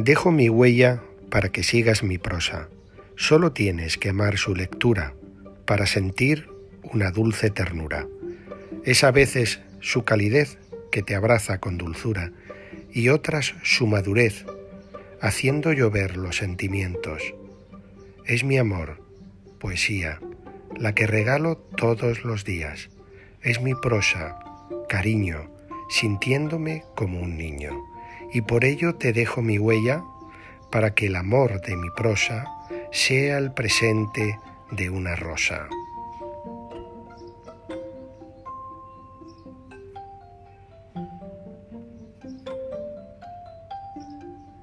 Dejo mi huella para que sigas mi prosa. Solo tienes que amar su lectura para sentir una dulce ternura. Es a veces su calidez que te abraza con dulzura y otras su madurez, haciendo llover los sentimientos. Es mi amor, poesía, la que regalo todos los días. Es mi prosa, cariño, sintiéndome como un niño. Y por ello te dejo mi huella para que el amor de mi prosa sea el presente de una rosa.